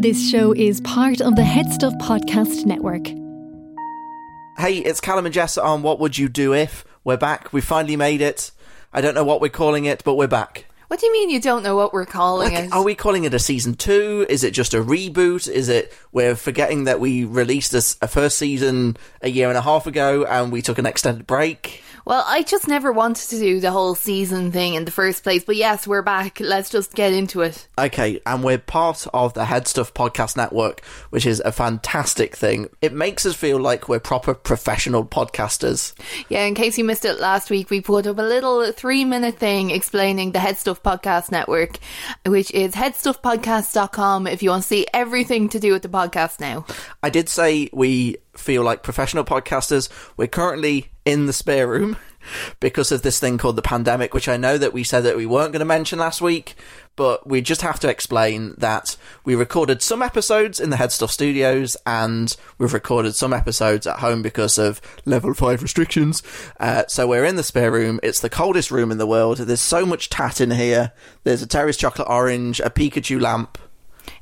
This show is part of the Head Stuff Podcast Network. Hey, it's Callum and Jess on What Would You Do If? We're back. We finally made it. I don't know what we're calling it, but we're back. What do you mean you don't know what we're calling Like, it? are we calling it a season two? Is it just a reboot? Is it we're forgetting that we released a first season a year and a half ago and we took an extended break? Well, I just never wanted to do the whole season thing in the first place. But yes, we're back. Let's just get into it. Okay, and we're part of the Head Stuff Podcast Network, which is a fantastic thing. It makes us feel like we're proper professional podcasters. Yeah, in case you missed it last week, we put up a little three minute thing explaining the Head Stuff Podcast Network, which is headstuffpodcast.com if you want to see everything to do with the podcast now. I did say we feel like professional podcasters. We're currently in the spare room because of this thing called the pandemic, which I know that we said that we weren't going to mention last week, but we just have to explain that we recorded some episodes in the Headstuff studios and we've recorded some episodes at home because of level 5 restrictions. Uh, so we're in the spare room. It's the coldest room in the world. There's so much tat in here. There's a Terry's chocolate orange, a Pikachu lamp.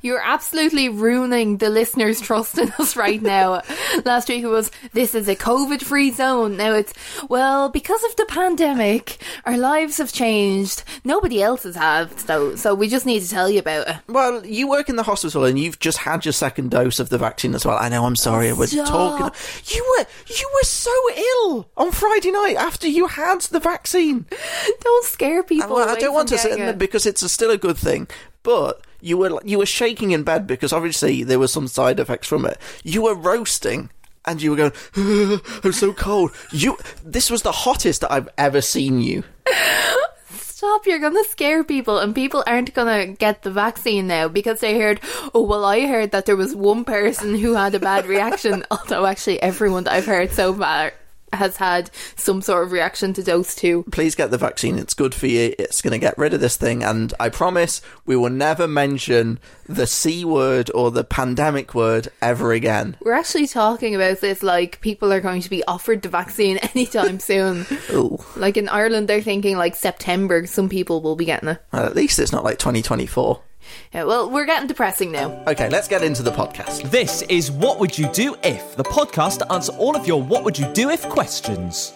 You're absolutely ruining the listeners' trust in us right now. Last week it was, this is a COVID free zone. Now it's, well, because of the pandemic, our lives have changed. Nobody else's have, so, so we just need to tell you about it. Well, you work in the hospital and you've just had your second dose of the vaccine as well. I know. I'm sorry. We're Stop. talking. You were you were so ill on Friday night after you had the vaccine. Don't scare people. well, I don't want to say it. because it's a, still a good thing, but you were you were shaking in bed because obviously there were some side effects from it. You were roasting. And you were going, I'm so cold. You, this was the hottest that I've ever seen you. Stop, you're gonna scare people, and people aren't gonna get the vaccine now because they heard, oh, well, I heard that there was one person who had a bad reaction, although actually everyone that I've heard so far has had some sort of reaction to dose two. please get the vaccine. It's good for you. It's going to get rid of this thing. And I promise we will never mention the C word or the pandemic word ever again. We're actually talking about this like people are going to be offered the vaccine anytime soon. Ooh. Like in Ireland, they're thinking like September, some people will be getting it. Well, at least it's not like 2024. Yeah, well, we're getting depressing now. Okay, let's get into the podcast. This is What Would You Do If, the podcast to answer all of your What Would You Do If questions.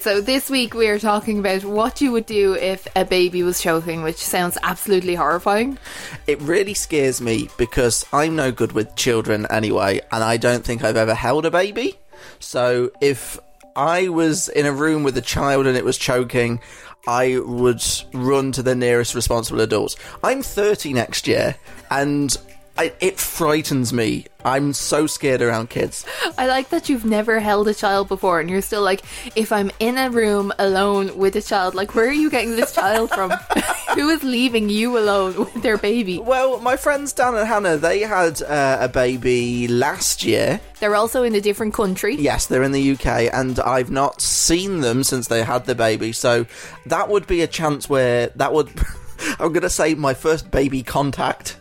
So this week we are talking about what you would do if a baby was choking, which sounds absolutely horrifying. It really scares me because I'm no good with children anyway, and I don't think I've ever held a baby. So if I was in a room with a child and it was choking, I would run to the nearest responsible adult. I'm 30 next year, and I, it frightens me. I'm so scared around kids. I like that you've never held a child before and you're still like, if I'm in a room alone with a child, like, where are you getting this child from? Who is leaving you alone with their baby? Well, my friends Dan and Hannah, they had uh, a baby last year. They're also in a different country. Yes, they're in the UK, and I've not seen them since they had the baby. So that would be a chance where that would. I'm going to say my first baby contact.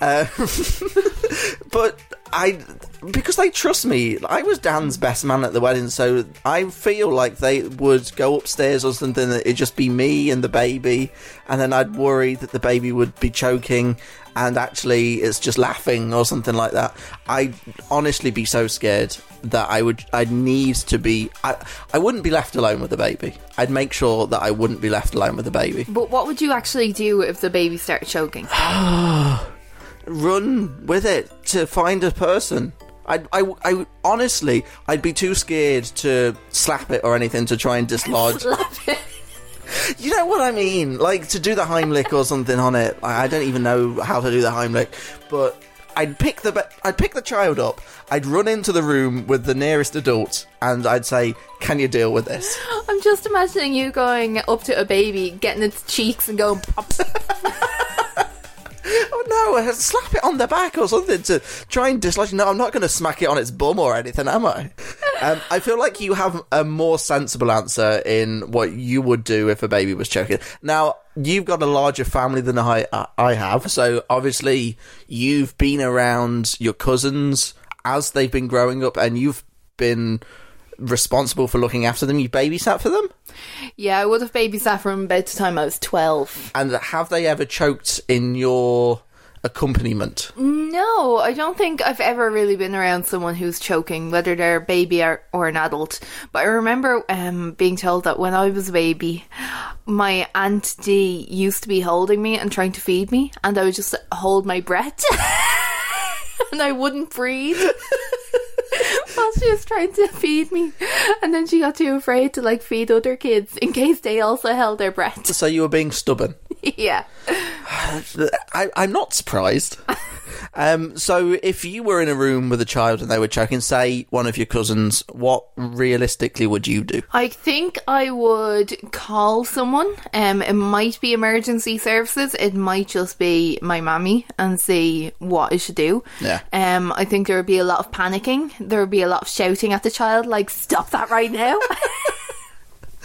Uh, but I. Because they trust me, I was Dan's best man at the wedding, so I feel like they would go upstairs or something, that it'd just be me and the baby, and then I'd worry that the baby would be choking and actually it's just laughing or something like that. I'd honestly be so scared that I would I'd need to be I, I wouldn't be left alone with the baby. I'd make sure that I wouldn't be left alone with the baby. But what would you actually do if the baby started choking? Run with it to find a person. I, I, I honestly, I'd be too scared to slap it or anything to try and dislodge. You know what I mean? Like to do the Heimlich or something on it. I, I don't even know how to do the Heimlich, but I'd pick the I'd pick the child up. I'd run into the room with the nearest adult, and I'd say, "Can you deal with this?" I'm just imagining you going up to a baby, getting its cheeks and going pop. Oh no! uh, Slap it on the back or something to try and dislodge. No, I'm not going to smack it on its bum or anything, am I? Um, I feel like you have a more sensible answer in what you would do if a baby was choking. Now, you've got a larger family than I I have, so obviously you've been around your cousins as they've been growing up, and you've been responsible for looking after them. You babysat for them, Yeah, I would have babysat from about the time I was 12. and have they ever choked in your accompaniment. No, I don't think I've ever really been around someone who's choking, whether they're a baby or, or an adult. But I remember um, being told that when I was a baby, my Aunt D used to be holding me and trying to feed me, and I would just hold my breath. and I wouldn't breathe. While she was trying to feed me, and then she got too afraid to like feed other kids in case they also held their breath. So you were being stubborn. yeah, I, I'm not surprised. Um, so, if you were in a room with a child and they were choking, say one of your cousins, what realistically would you do? I think I would call someone. Um, it might be emergency services. It might just be my mammy and see what I should do. Yeah. Um, I think there would be a lot of panicking. There would be a lot of shouting at the child, like "Stop that right now!"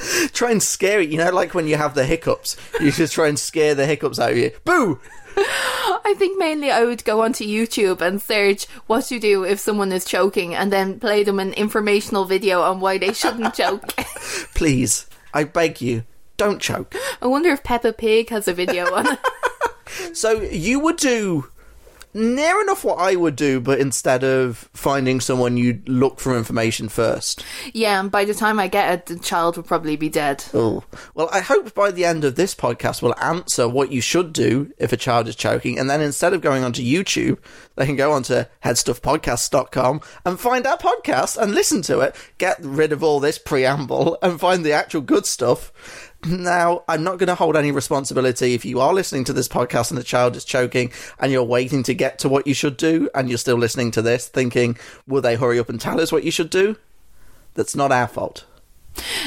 Try and scare it. You know, like when you have the hiccups, you just try and scare the hiccups out of you. Boo! I think mainly I would go onto YouTube and search what to do if someone is choking, and then play them an informational video on why they shouldn't choke. Please, I beg you, don't choke. I wonder if Peppa Pig has a video on it. So you would do near enough what I would do, but instead of finding someone, you'd look for information first. Yeah, and by the time I get it, the child will probably be dead. Oh. Well, I hope by the end of this podcast we'll answer what you should do if a child is choking, and then instead of going onto YouTube, they can go onto headstuffpodcasts.com and find our podcast and listen to it, get rid of all this preamble, and find the actual good stuff. Now, I'm not going to hold any responsibility if you are listening to this podcast and the child is choking and you're waiting to get to what you should do and you're still listening to this thinking, will they hurry up and tell us what you should do? That's not our fault.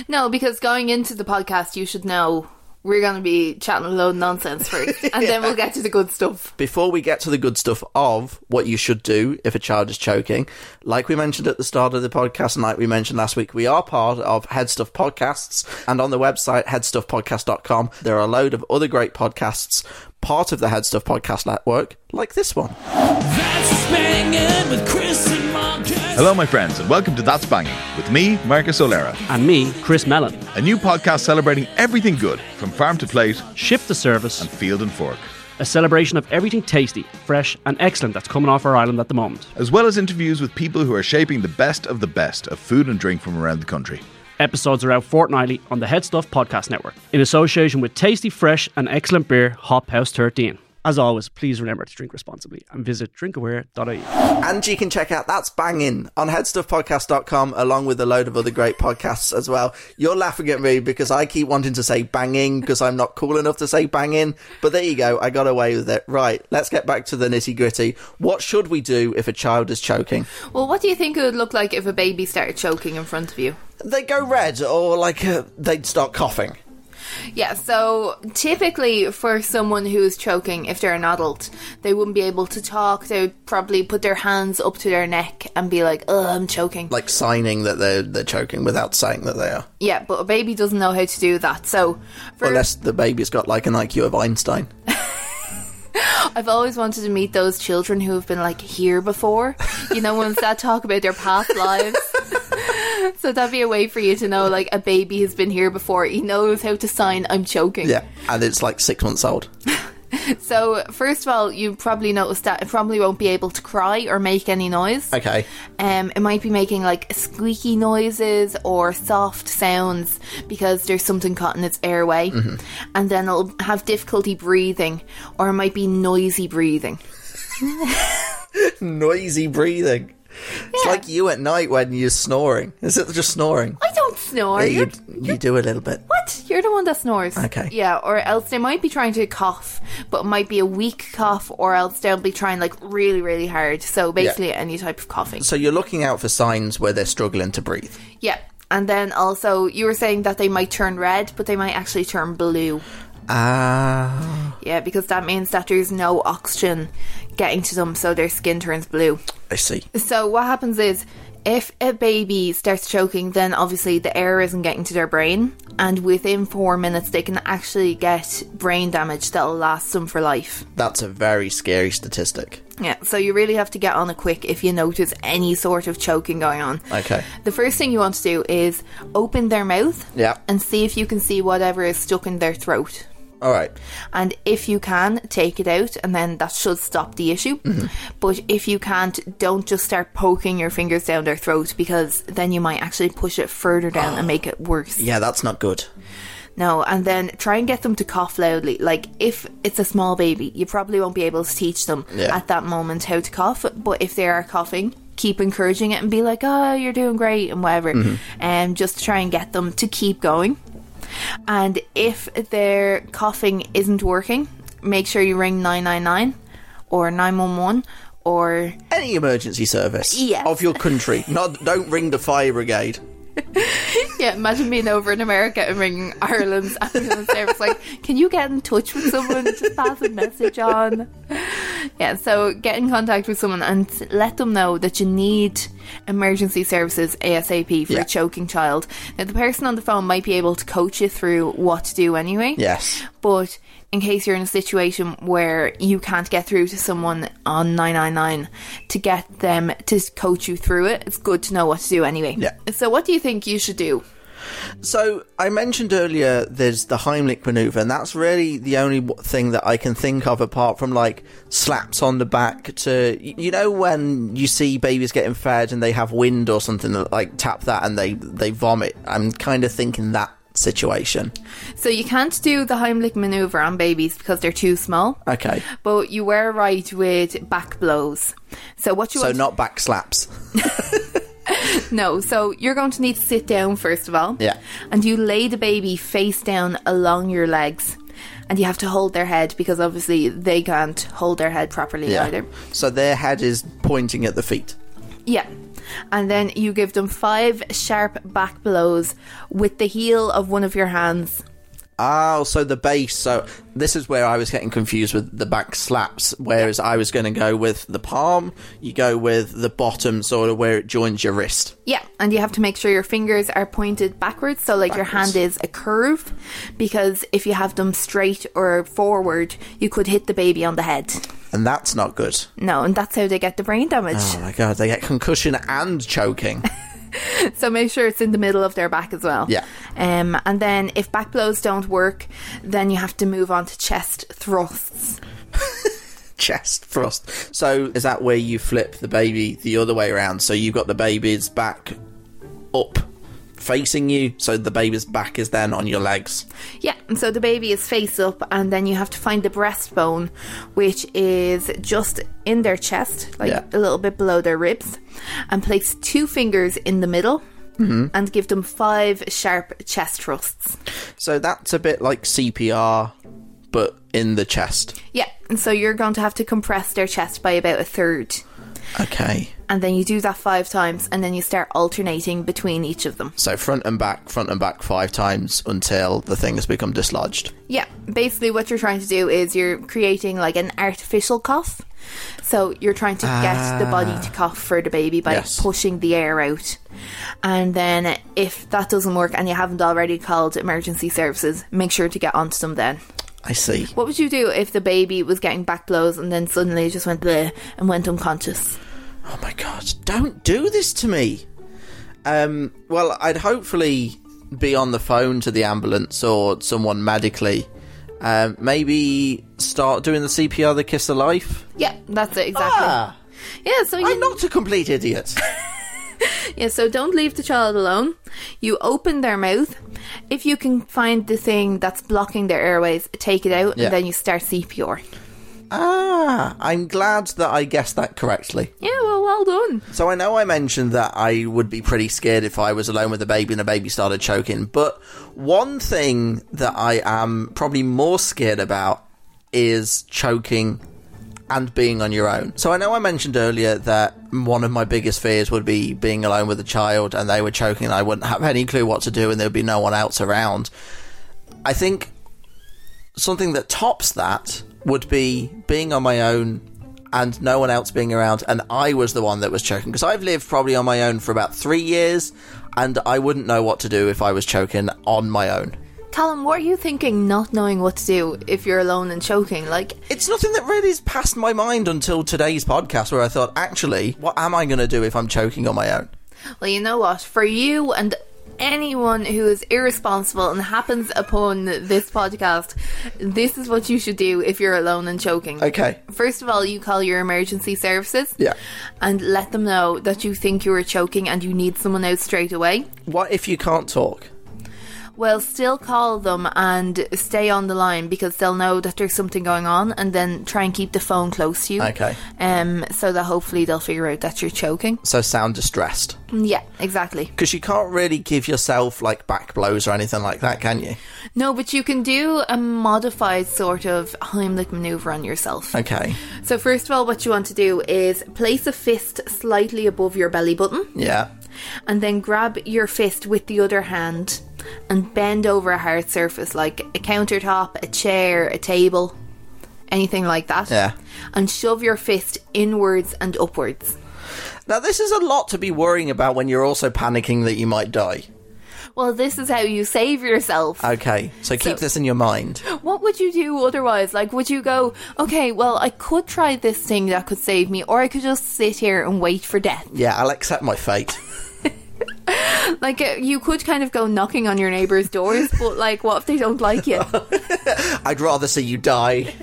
No, because going into the podcast, you should know we're going to be chatting a load of nonsense first, and then we'll get to the good stuff. before we get to the good stuff of what you should do if a child is choking, like we mentioned at the start of the podcast and like we mentioned last week, we are part of Headstuff Podcasts and on the website headstuffpodcast.com there are a load of other great podcasts part of the Headstuff Podcast Network, like this one. Hello, my friends, and welcome to That's Banging with me, Marcus O'Laoire, and me, Chris Mellon. a new podcast celebrating everything good from farm to plate Ship the service, and field and fork, a celebration of everything tasty, fresh, and excellent that's coming off our island at the moment. as well as interviews with people who are shaping the best of the best of food and drink from around the country. Episodes are out fortnightly on the Head Stuff Podcast Network in association with tasty, fresh, and excellent beer, Hop House 13. As always, please remember to drink responsibly and visit drinkaware.ie. And you can check out That's Banging on headstuffpodcast.com along with a load of other great podcasts as well. You're laughing at me because I keep wanting to say banging because I'm not cool enough to say banging. But there you go. I got away with it. Right. Let's get back to the nitty gritty. What should we do if a child is choking? Well, what do you think it would look like if a baby started choking in front of you? They go red or like uh, they'd start coughing. Yeah, so typically for someone who's choking, if they're an adult, they wouldn't be able to talk. They would probably put their hands up to their neck and be like, "Oh, I'm choking." Like signing that they're, they're choking without saying that they are. yeah, but a baby doesn't know how to do that. So, Unless the baby's got like an IQ of Einstein. I've always wanted to meet those children who have been like here before. You know, ones that talk about their past lives. so that'd be a way for you to know, like, a baby has been here before. He knows how to sign "I'm choking." Yeah. And it's like six months old. So first of all, you probably noticed that it probably won't be able to cry or make any noise. Okay. Um, it might be making like squeaky noises or soft sounds because there's something caught in its airway, and then it'll have difficulty breathing, or it might be noisy breathing. Noisy breathing. It's like you at night when you're snoring. Is it just snoring? I don't snore. Yeah, You're, you, you do a little bit. what? You're the one that snores. Okay. Yeah, or else they might be trying to cough, but it might be a weak cough, or else they'll be trying like really, really hard. So basically, any type of coughing. So you're looking out for signs where they're struggling to breathe. Yeah. And then also, you were saying that they might turn red, but they might actually turn blue. Ah, Yeah, because that means that there's no oxygen getting to them, so their skin turns blue. I see. So, what happens is if a baby starts choking, then obviously the air isn't getting to their brain, and within four minutes, they can actually get brain damage that'll last them for life. That's a very scary statistic. Yeah, so you really have to get on it quick if you notice any sort of choking going on. Okay. The first thing you want to do is open their mouth Yeah. and see if you can see whatever is stuck in their throat. All right. And if you can, take it out, and then that should stop the issue. Mm-hmm. But if you can't, don't just start poking your fingers down their throat because then you might actually push it further down and make it worse. Yeah, that's not good. No, and then try and get them to cough loudly. Like if it's a small baby, you probably won't be able to teach them Yeah. at that moment how to cough. But if they are coughing, keep encouraging it and be like, "Oh, you're doing great" and whatever, and just try and get them to keep going. And if their coughing isn't working, make sure you ring nine nine nine or nine one one or Any emergency service Yes. of your country. Not don't ring the fire brigade. Yeah, imagine being over in America and ringing Ireland's ambulance service. Like, can you get in touch with someone? Just pass a message on. Yeah, so get in contact with someone and let them know that you need emergency services ASAP for Yeah. a choking child. Now, the person on the phone might be able to coach you through what to do anyway. Yes. But in case you're in a situation where you can't get through to someone on 999 to get them to coach you through it, it's good to know what to do anyway. Yeah. So, what do you think you should do? So I mentioned earlier there's the Heimlich maneuver, and that's really the only thing that I can think of apart from like slaps on the back. To you know when you see babies getting fed and they have wind or something, that, like tap that and they they vomit. I'm kind of thinking that situation. So you can't do the Heimlich maneuver on babies because they're too small. Okay, But you were right with back blows. So what you so not back slaps. no, so you're going to need to sit down first of all. Yeah. And you lay the baby face down along your legs. And you have to hold their head because obviously they can't hold their head properly Yeah. either. So their head is pointing at the feet. Yeah. And then you give them five sharp back blows with the heel of one of your hands. Oh, so the base. So this is where I was getting confused with the back slaps. Whereas I was going to go with the palm. You go with the bottom, sort of where it joins your wrist. Yeah, and you have to make sure your fingers are pointed backwards, so like your hand is a curve, because if you have them straight or forward, you could hit the baby on the head. And that's not good. No, and that's how they get the brain damage. Oh my god, they get concussion and choking. So make sure it's in the middle of their back as well. Yeah. Um, and then if back blows don't work, then you have to move on to chest thrusts. Chest thrust. So is that where you flip the baby the other way around? So you've got the baby's back up facing you, so the baby's back is then on your legs. Yeah, so the baby is face up, and then you have to find the breastbone, which is just in their chest, like Yeah. a little bit below their ribs, and place two fingers in the middle. Mm-hmm. And give them five sharp chest thrusts. So that's a bit like CPR, but in the chest. Yeah, and so you're going to have to compress their chest by about a third. Okay. And then you do that five times, and then you start alternating between each of them. So front and back, front and back five times until the thing has become dislodged. Yeah, basically what you're trying to do is you're creating like an artificial cough. So you're trying to get the body to ah. cough for the baby by Yes. pushing the air out. And then if that doesn't work and you haven't already called emergency services, make sure to get onto them then. I see. What would you do if the baby was getting back blows and then suddenly just went there and went unconscious? Oh my god, don't do this to me. Um, well, I'd hopefully be on the phone to the ambulance or someone medically. Um, maybe start doing the CPR, the kiss of life. Yeah, that's it exactly. Ah, Yeah, so you I'm not a complete idiot. Yeah, so don't leave the child alone. You open their mouth. If you can find the thing that's blocking their airways, take it out, Yeah. and then you start CPR. ah, I'm glad that I guessed that correctly. Yeah, well, well done. So I know I mentioned that I would be pretty scared if I was alone with a baby and a baby started choking, but one thing that I am probably more scared about is choking and being on your own. So I know I mentioned earlier that one of my biggest fears would be being alone with a child and they were choking and I wouldn't have any clue what to do and there would be no one else around. I think something that tops that would be being on my own and no one else being around and I was the one that was choking because I've lived probably on my own for about 3 years and I wouldn't know what to do if I was choking on my own. Callum, what are you thinking not knowing what to do if you're alone and choking? Like, It's nothing that really has passed my mind until today's podcast where I thought actually what am I going to do if I'm choking on my own? well, you know what? For you and anyone who is irresponsible and happens upon this podcast, this is what you should do if you're alone and choking. Okay. First of all, you call your emergency services. Yeah. And let them know that you think you are choking and you need someone out straight away. What if you can't talk? Well, still call them and stay on the line because they'll know that there's something going on and then try and keep the phone close to you. Okay. Um, so that hopefully they'll figure out that you're choking. So sound distressed. Yeah, exactly. Because you can't really give yourself like back blows or anything like that, can you? No, but you can do a modified sort of Heimlich maneuver on yourself. Okay. So, first of all, what you want to do is place a fist slightly above your belly button Yeah. And then grab your fist with the other hand and bend over a hard surface like a countertop, a chair, a table, anything like that. Yeah. And shove your fist inwards and upwards. Now this is a lot to be worrying about when you're also panicking that you might die. Well, this is how you save yourself. Okay. So keep So- this in your mind. What would you do otherwise? Like, would you go, okay, well, I could try this thing that could save me, or I could just sit here and wait for death? Yeah, I'll accept my fate. Like, uh, you could kind of go knocking on your neighbor's doors, but, like, what if they don't like you? I'd rather see you die.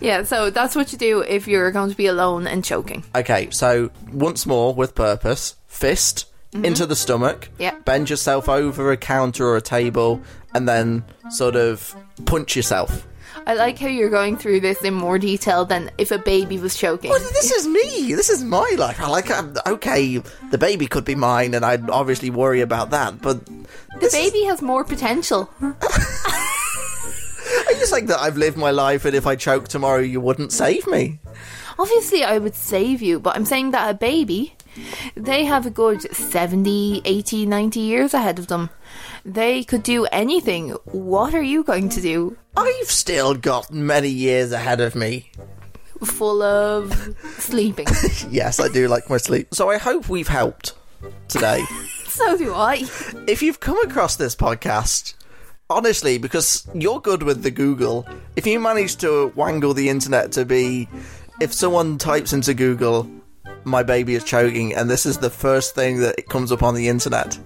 yeah, so that's what you do if you're going to be alone and choking. Okay, so once more with purpose, fist into the stomach. Yeah. Bend yourself over a counter or a table, and then sort of punch yourself. I like how you're going through this in more detail than if a baby was choking. Well, this is me. This is my life. I like. um, Okay, the baby could be mine, and I'd obviously worry about that. But The baby has more potential. I just like that I've lived my life, and if I choke tomorrow, you wouldn't save me. Obviously, I would save you, but I'm saying that a baby, they have a good 70, 80, 90 years ahead of them. They could do anything. What are you going to do? I've still got many years ahead of me. Full of sleeping. Yes, I do like my sleep. So I hope we've helped today. so do I. if you've come across this podcast, honestly, because you're good with the Google, if you manage to wangle the internet to be, if someone types into Google, my baby is choking, and this is the first thing that it comes up on the internet.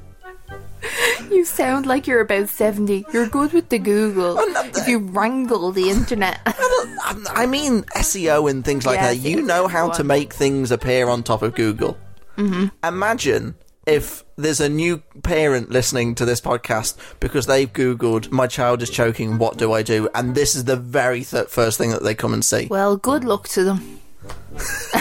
You sound like you're about 70. You're good with the Google. If you wrangle the internet. I I mean SEO and things like Yeah, that. You know how to make things appear on top of Google. Mm-hmm. Imagine if there's a new parent listening to this podcast because they've Googled, my child is choking, what do I do? And this is the very th- first thing that they come and see. Well, good luck to them.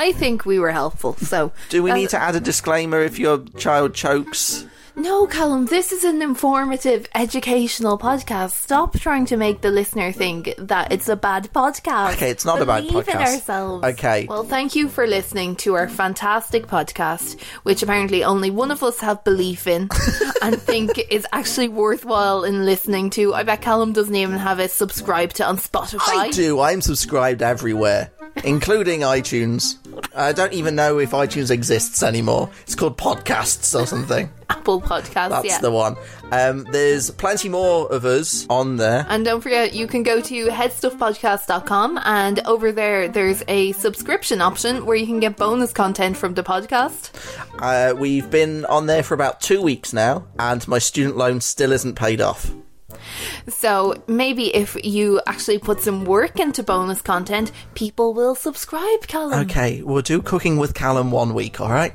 I think we were helpful. So, Do we uh, need to add a disclaimer if your child chokes? No, Callum, this is an informative, educational podcast. Stop trying to make the listener think that it's a bad podcast. Okay, it's not a bad Believe in ourselves. Okay. Well, thank you for listening to our fantastic podcast, which apparently only one of us have belief in and think is actually worthwhile in listening to. I bet Callum doesn't even have it subscribed to on Spotify. I do. I'm subscribed everywhere, including iTunes. I don't even know if iTunes exists anymore. It's called Podcasts or something. Apple Podcasts, yeah. That's yeah. the one. Um, there's plenty more of us on there. And don't forget, you can go to headstuffpodcast.com and over there, there's a subscription option where you can get bonus content from the podcast. Uh, we've been on there for about two weeks now, and my student loan still isn't paid off. So maybe if you actually put some work into bonus content, people will subscribe, Callum. Okay, we'll do cooking with Callum one week, alright?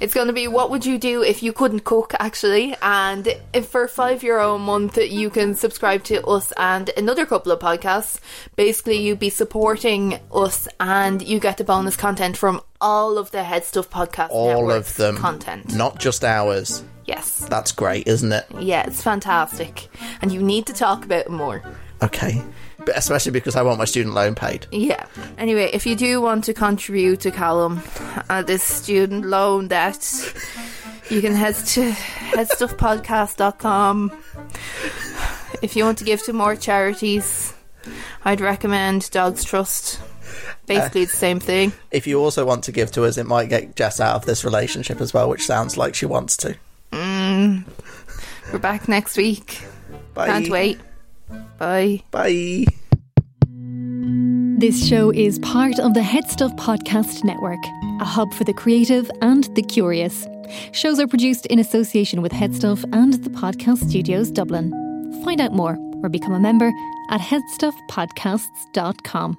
It's going to be what would you do if you couldn't cook, actually. And if for five euro a month, you can subscribe to us and another couple of podcasts. Basically, you'd be supporting us and you get the bonus content from all of the Head Stuff Podcast All of them. content. Not just ours. Yes. That's great, isn't it? Yeah, it's fantastic. And you need to talk about it more. Okay. But especially because I want my student loan paid. Yeah. Anyway, if you do want to contribute to Callum uh, this student loan debt, you can head to headstuffpodcast.com. If you want to give to more charities, I'd recommend Dogs Trust. Basically, the same thing. If you also want to give to us, it might get Jess out of this relationship as well, which sounds like she wants to. Mm. We're back next week. Bye. Can't wait. Bye. Bye. This show is part of the Head Stuff Podcast Network, a hub for the creative and the curious. Shows are produced in association with Headstuff and the Podcast Studios Dublin. Find out more or become a member at headstuffpodcasts.com.